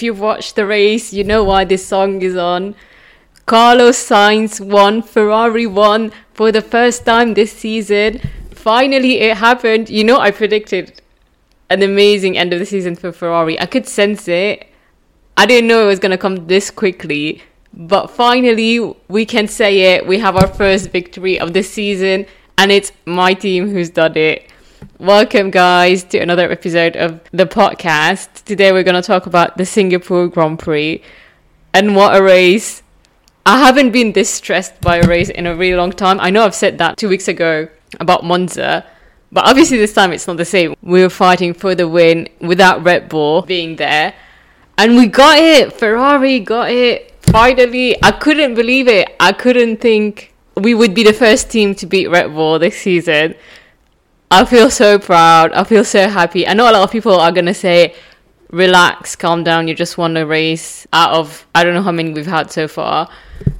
If you've watched the race, you know why this song is on. Carlos Sainz won, Ferrari won for the first time this season. Finally, it happened. You know, I predicted an amazing end of the season for Ferrari. I could sense it. I didn't know it was going to come this quickly. But finally, we can say it. We have our first victory of the season, and it's my team who's done it. Welcome, guys, to another episode of the podcast. Today, we're going to talk about the Singapore Grand Prix. And what a race! I haven't been this stressed by a race in a really long time. I know I've said that two weeks ago about Monza, but obviously this time it's not the same. We were fighting for the win without Red Bull being there. And we got it! Ferrari got it! Finally! I couldn't believe it. I couldn't think we would be the first team to beat Red Bull this season. I feel so proud. I feel so happy. I know a lot of people are gonna say, relax, calm down, you just won a race out of I don't know how many we've had so far,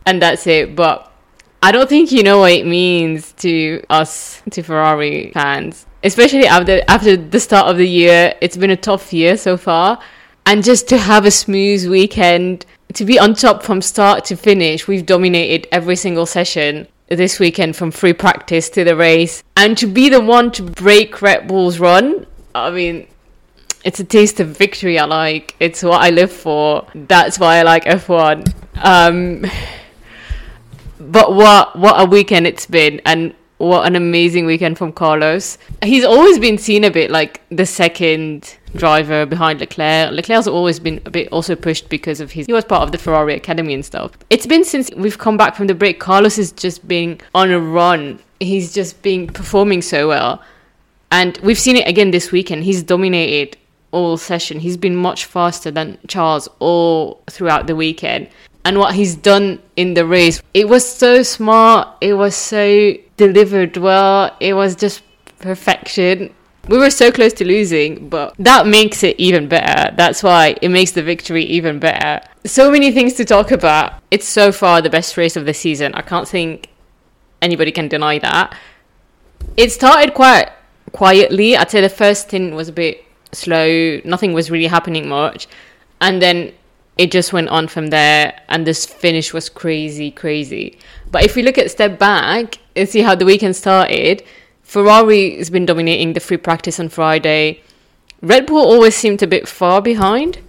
and that's it. But I don't think you know what it means to us, to Ferrari fans, especially after after the start of the year. It's been a tough year so far, and just to have a smooth weekend, to be on top from start to finish, we've dominated every single session this weekend from free practice to the race, and to be the one to break Red Bull's run. I mean, it's a taste of victory I like. It's what I live for. That's why I like F1. Um, but what what a weekend it's been, and what an amazing weekend from Carlos. He's always been seen a bit like the second driver behind Leclerc. Leclerc's always been a bit also pushed because of his he was part of the Ferrari Academy and stuff. It's been since we've come back from the break. Carlos is just being on a run. He's just been performing so well. And we've seen it again this weekend. He's dominated all session. He's been much faster than Charles all throughout the weekend. And what he's done in the race, it was so smart. It was so delivered well. It was just perfection. We were so close to losing, but that makes it even better. That's why it makes the victory even better. So many things to talk about. It's so far the best race of the season. I can't think anybody can deny that. It started quite quietly. I'd say the first stint was a bit slow. Nothing was really happening much. And then it just went on from there. And this finish was crazy, crazy. But if we look at step back and see how the weekend started, Ferrari has been dominating the free practice on Friday. Red Bull always seemed a bit far behind.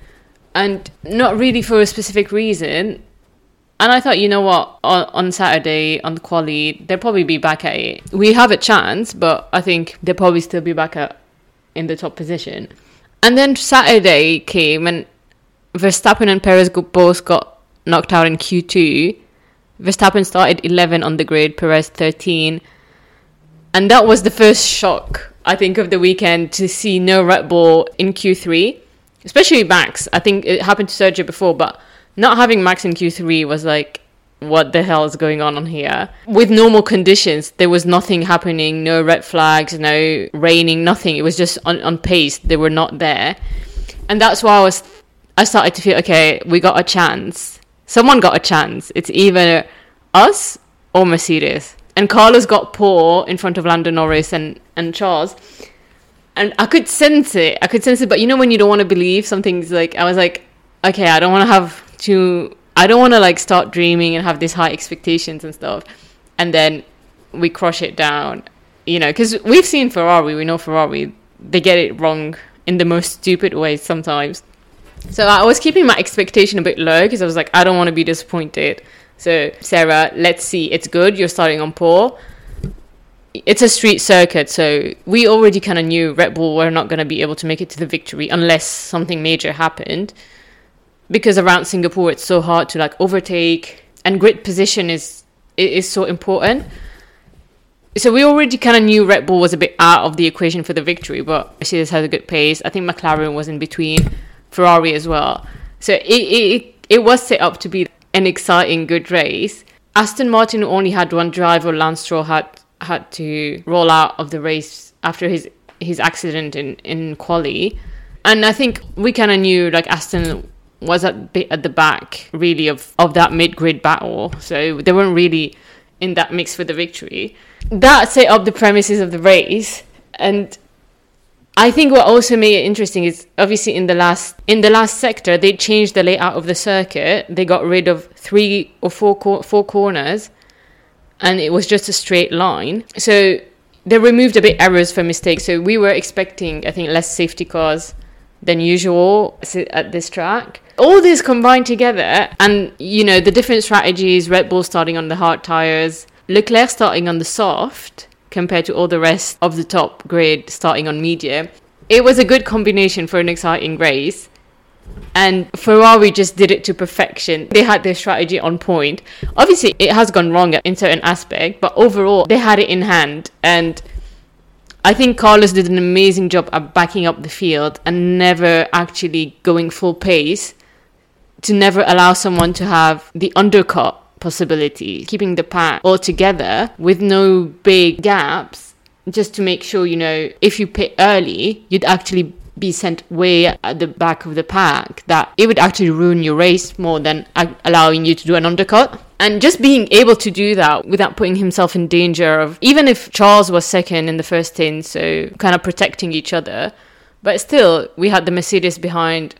And not really for a specific reason. And I thought, you know what, on, on Saturday, on the quali, they'll probably be back at it. We have a chance, but I think they'll probably still be back at in the top position. And then Saturday came and Verstappen and Perez both got knocked out in Q2. Verstappen started 11 on the grid, Perez 13. And that was the first shock, I think, of the weekend to see no Red Bull in Q3, especially Max. I think it happened to Sergio before, but not having Max in Q3 was like, what the hell is going on on here? With normal conditions, there was nothing happening, no red flags, no raining, nothing. It was just on, on pace. They were not there. And that's why I was I started to feel okay, we got a chance. Someone got a chance. It's either us or Mercedes. And Carlos got pole in front of Lando Norris and, and Charles. And I could sense it. I could sense it, but you know when you don't want to believe something's like I was like, okay, I don't want to have too I don't want to like start dreaming and have these high expectations and stuff, and then we crush it down, you know, because we've seen Ferrari, we know Ferrari, they get it wrong in the most stupid ways sometimes. So I was keeping my expectation a bit low because I was like, I don't want to be disappointed. So Sarah, let's see, it's good. You're starting on pole. It's a street circuit, so we already kind of knew Red Bull were not going to be able to make it to the victory unless something major happened because around Singapore it's so hard to like overtake and grid position is is so important. So we already kind of knew Red Bull was a bit out of the equation for the victory, but Mercedes had a good pace. I think McLaren was in between, Ferrari as well. So it it it was set up to be an exciting, good race. Aston Martin only had one driver. Lance Stroll had had to roll out of the race after his his accident in in quali, and I think we kind of knew like Aston was at bit at the back really of of that mid grid battle. So they weren't really in that mix for the victory. That set up the premises of the race, and I think what also made it interesting is obviously in the last in the last sector they changed the layout of the circuit. They got rid of three or four cor- four corners, and it was just a straight line. So they removed a bit errors for mistakes. So we were expecting, I think, less safety cars than usual at this track. All this combined together, and you know the different strategies: Red Bull starting on the hard tires, Leclerc starting on the soft compared to all the rest of the top grid starting on media. It was a good combination for an exciting race. And Ferrari just did it to perfection. They had their strategy on point. Obviously, it has gone wrong in certain aspect, but overall, they had it in hand. And I think Carlos did an amazing job at backing up the field and never actually going full pace to never allow someone to have the undercut possibility, keeping the pack all together with no big gaps, just to make sure, you know, if you pit early, you'd actually be sent way at the back of the pack that it would actually ruin your race more than allowing you to do an undercut. And just being able to do that without putting himself in danger of, even if Charles was second in the first stint, so kind of protecting each other, but still, we had the Mercedes behind,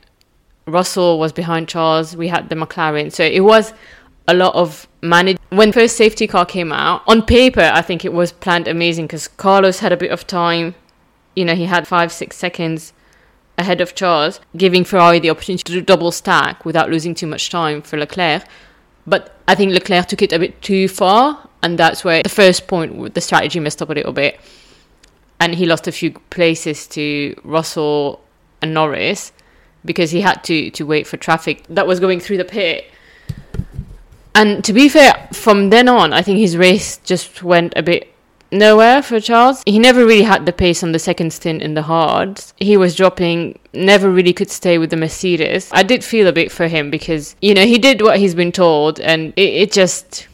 Russell was behind Charles, we had the McLaren. So it was a lot of manage when first safety car came out on paper i think it was planned amazing because carlos had a bit of time. You know he had five six seconds ahead of charles giving ferrari the opportunity to do double stack without losing too much time for leclerc. But i think leclerc took it a bit too far and that's where the first point the strategy messed up a little bit. And he lost a few places to russell and norris because he had to to wait for traffic that was going through the pit and to be fair, from then on, I think his race just went a bit nowhere for Charles. He never really had the pace on the second stint in the hard. He was dropping, never really could stay with the Mercedes. I did feel a bit for him because, you know, he did what he's been told and it, it just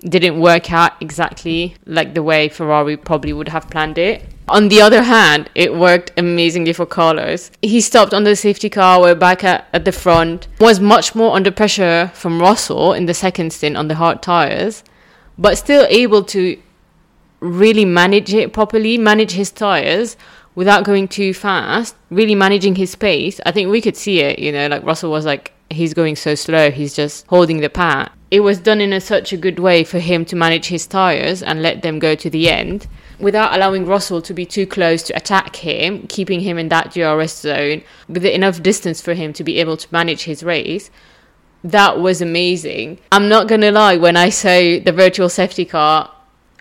didn't work out exactly like the way Ferrari probably would have planned it. On the other hand, it worked amazingly for Carlos. He stopped on the safety car, we're back at, at the front, was much more under pressure from Russell in the second stint on the hard tyres, but still able to really manage it properly, manage his tyres without going too fast, really managing his pace. I think we could see it, you know, like Russell was like, he's going so slow, he's just holding the pack. It was done in a, such a good way for him to manage his tyres and let them go to the end without allowing Russell to be too close to attack him, keeping him in that DRS zone with enough distance for him to be able to manage his race. That was amazing. I'm not gonna lie, when I saw the virtual safety car,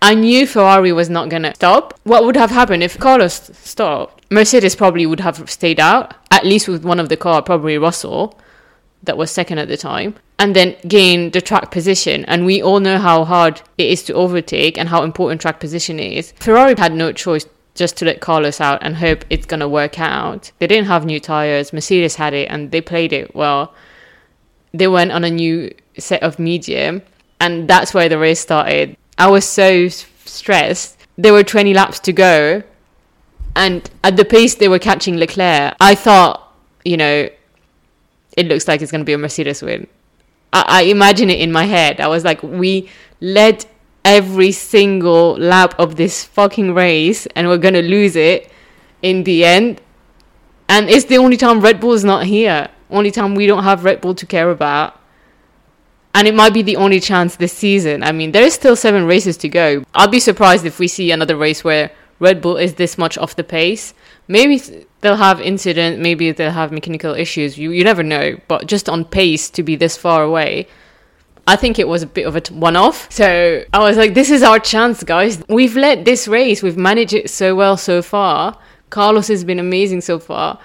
I knew Ferrari was not gonna stop. What would have happened if Carlos stopped? Mercedes probably would have stayed out, at least with one of the car, probably Russell that was second at the time, and then gain the track position. And we all know how hard it is to overtake and how important track position is. Ferrari had no choice just to let Carlos out and hope it's going to work out. They didn't have new tires, Mercedes had it, and they played it well. They went on a new set of medium, and that's where the race started. I was so stressed. There were 20 laps to go, and at the pace they were catching Leclerc, I thought, you know, it looks like it's going to be a Mercedes win. I, I imagine it in my head. I was like, we led every single lap of this fucking race and we're going to lose it in the end. And it's the only time Red Bull is not here. Only time we don't have Red Bull to care about. And it might be the only chance this season. I mean, there is still seven races to go. I'll be surprised if we see another race where Red Bull is this much off the pace. Maybe they'll have incident, maybe they'll have mechanical issues. You you never know. But just on pace to be this far away, I think it was a bit of a one-off. So I was like, this is our chance, guys. We've led this race. We've managed it so well so far. Carlos has been amazing so far.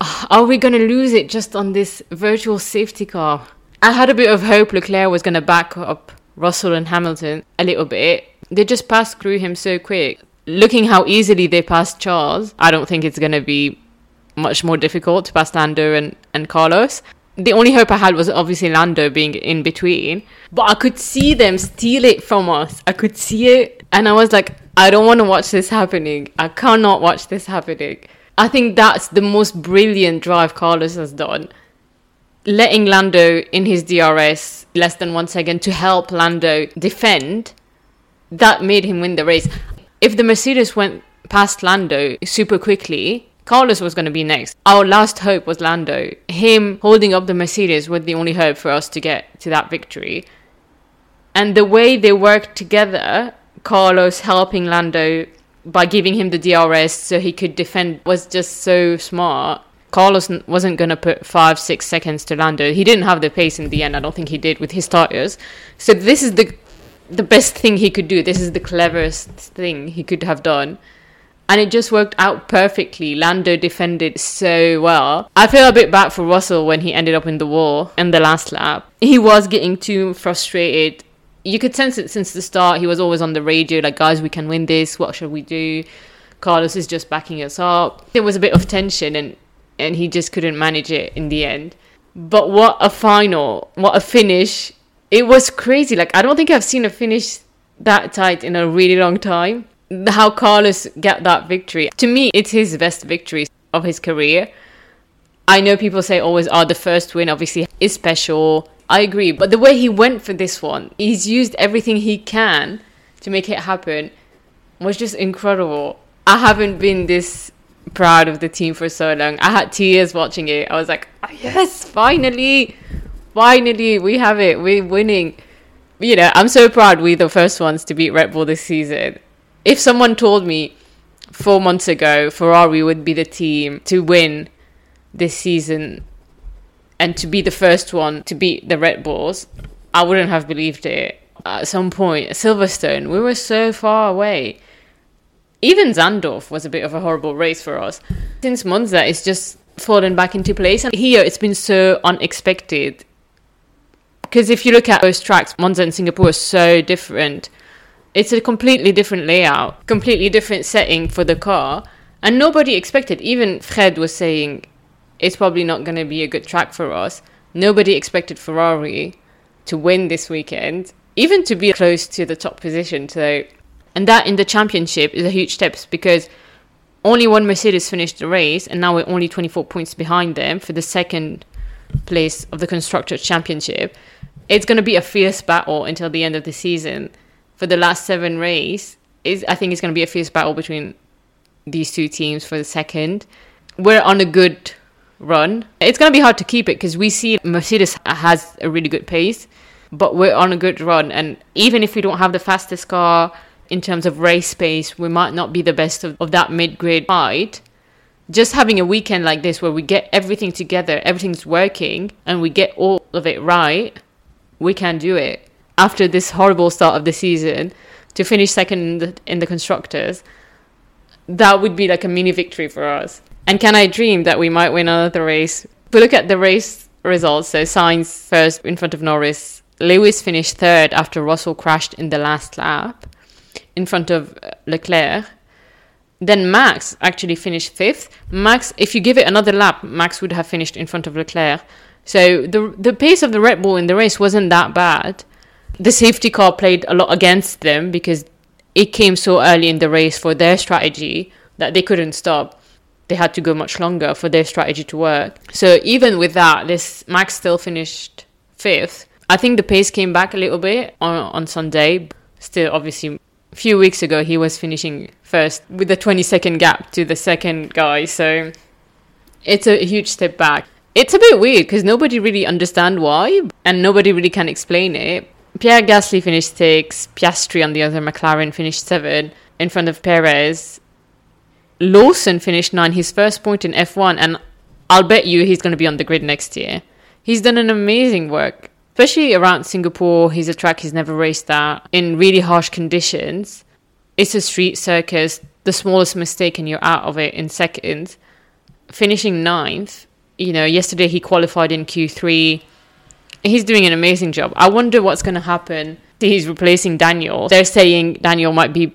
Ah, are we going to lose it just on this virtual safety car? I had a bit of hope Leclerc was going to back up Russell and Hamilton a little bit. They just passed through him so quick looking how easily they passed Charles, I don't think it's going to be much more difficult to pass Lando and, and Carlos. The only hope I had was obviously Lando being in between, but I could see them steal it from us. I could see it, and I was like, I don't want to watch this happening. I cannot watch this happening. I think that's the most brilliant drive Carlos has done. Letting Lando in his DRS less than one second to help Lando defend, that made him win the race if the Mercedes went past Lando super quickly, Carlos was going to be next. Our last hope was Lando. Him holding up the Mercedes was the only hope for us to get to that victory. And the way they worked together, Carlos helping Lando by giving him the DRS so he could defend, was just so smart. Carlos wasn't going to put five, six seconds to Lando. He didn't have the pace in the end. I don't think he did with his tires. So this is the the best thing he could do. This is the cleverest thing he could have done. And it just worked out perfectly. Lando defended so well. I feel a bit bad for Russell when he ended up in the wall in the last lap. He was getting too frustrated. You could sense it since the start. He was always on the radio, like, guys, we can win this. What should we do? Carlos is just backing us up. There was a bit of tension, and and he just couldn't manage it in the end. But what a final, what a finish. It was crazy. Like, I don't think I've seen a finish that tight in a really long time. How Carlos got that victory. To me, it's his best victory of his career. I know people say always, oh, the first win obviously is special. I agree. But the way he went for this one, he's used everything he can to make it happen, was just incredible. I haven't been this proud of the team for so long. I had tears watching it. I was like, oh, yes, finally, finally, we have it. We're winning. You know, I'm so proud we're the first ones to beat Red Bull this season. If someone told me four months ago Ferrari would be the team to win this season and to be the first one to beat the Red Bulls, I wouldn't have believed it. At some point, Silverstone, we were so far away even Zandvoort was a bit of a horrible race for us. Since Monza, it's just fallen back into place. And here, it's been so unexpected. Because if you look at those tracks, Monza and Singapore are so different. It's a completely different layout, completely different setting for the car. And nobody expected, even Fred was saying, it's probably not going to be a good track for us. Nobody expected Ferrari to win this weekend, even to be close to the top position. So and that in the championship is a huge step because only one Mercedes finished the race, and now we're only 24 points behind them for the second place of the Constructors' Championship. It's going to be a fierce battle until the end of the season. For the last seven race, is I think it's going to be a fierce battle between these two teams for the second. We're on a good run. It's going to be hard to keep it because we see Mercedes has a really good pace, but we're on a good run. And even if we don't have the fastest car, in terms of race pace, we might not be the best of, of that mid grid fight. Just having a weekend like this where we get everything together, everything's working, and we get all of it right, we can do it. After this horrible start of the season, to finish second in the, in the constructors, that would be like a mini victory for us. And can I dream that we might win another race? If we look at the race results, so Sainz first in front of Norris, Lewis finished third after Russell crashed in the last lap in front of uh, Leclerc. Then Max actually finished fifth. Max, if you give it another lap, Max would have finished in front of Leclerc. So the the pace of the Red Bull in the race wasn't that bad. The safety car played a lot against them because it came so early in the race for their strategy that they couldn't stop. They had to go much longer for their strategy to work. So even with that, this Max still finished fifth. I think the pace came back a little bit on on Sunday. Still, obviously, a few weeks ago he was finishing first with a 20 second gap to the second guy so it's a huge step back. It's a bit weird because nobody really understand why and nobody really can explain it. Pierre gasly finished sixth piastri on the other mclaren finished seven in front of perez. Lawson finished nine his first point in f1 and i'll bet you he's going to be on the grid next year. He's done an amazing work especially around Singapore. He's a track he's never raced that in really harsh conditions. It's a street circuit. The smallest mistake and you're out of it in seconds. Finishing ninth, you know, yesterday he qualified in Q3. He's doing an amazing job. I wonder what's going to happen. He's replacing Daniel. They're saying Daniel might be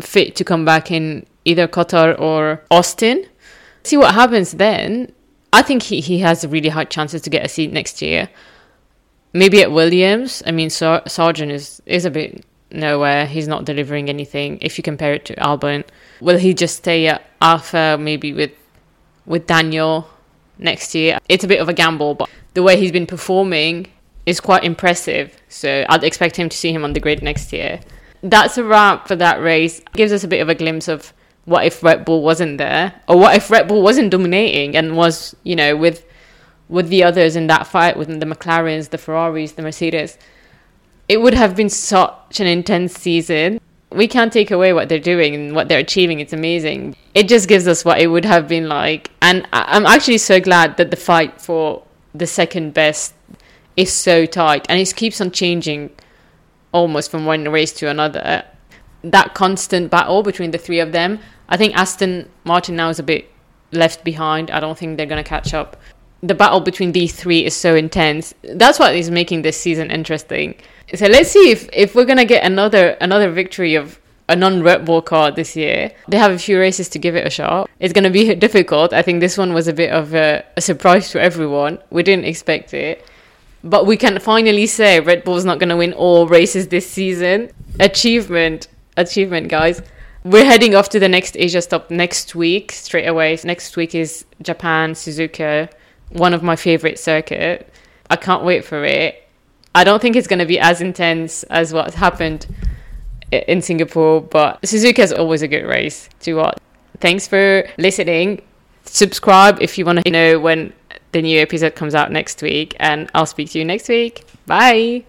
fit to come back in either Qatar or Austin. See what happens then. I think he, he has really high chances to get a seat next year maybe at Williams, I mean, Sar- Sargeant is is a bit nowhere. He's not delivering anything. If you compare it to Albon, will he just stay at Alpha maybe with with Daniel next year? It's a bit of a gamble, but the way he's been performing is quite impressive. So I'd expect him to see him on the grid next year. That's a wrap for that race. Gives us a bit of a glimpse of what if Red Bull wasn't there, or what if Red Bull wasn't dominating and was, you know, with with the others in that fight, with the McLarens, the Ferraris, the Mercedes. It would have been such an intense season. We can't take away what they're doing and what they're achieving. It's amazing. It just gives us what it would have been like. And I'm actually so glad that the fight for the second best is so tight and it keeps on changing almost from one race to another. That constant battle between the three of them. I think Aston Martin now is a bit left behind. I don't think they're going to catch up the battle between these three is so intense. That's what is making this season interesting. So let's see if, if we're gonna get another another victory of a non Red Bull car this year. They have a few races to give it a shot. It's gonna be difficult. I think this one was a bit of a, a surprise to everyone. We didn't expect it. But we can finally say Red Bull's not gonna win all races this season. Achievement. Achievement, guys. We're heading off to the next Asia stop next week, straight away. Next week is Japan, Suzuka one of my favorite circuit. I can't wait for it. I don't think it's going to be as intense as what happened in Singapore, but Suzuka is always a good race to watch. Thanks for listening. Subscribe if you want to know when the new episode comes out next week, and I'll speak to you next week. Bye.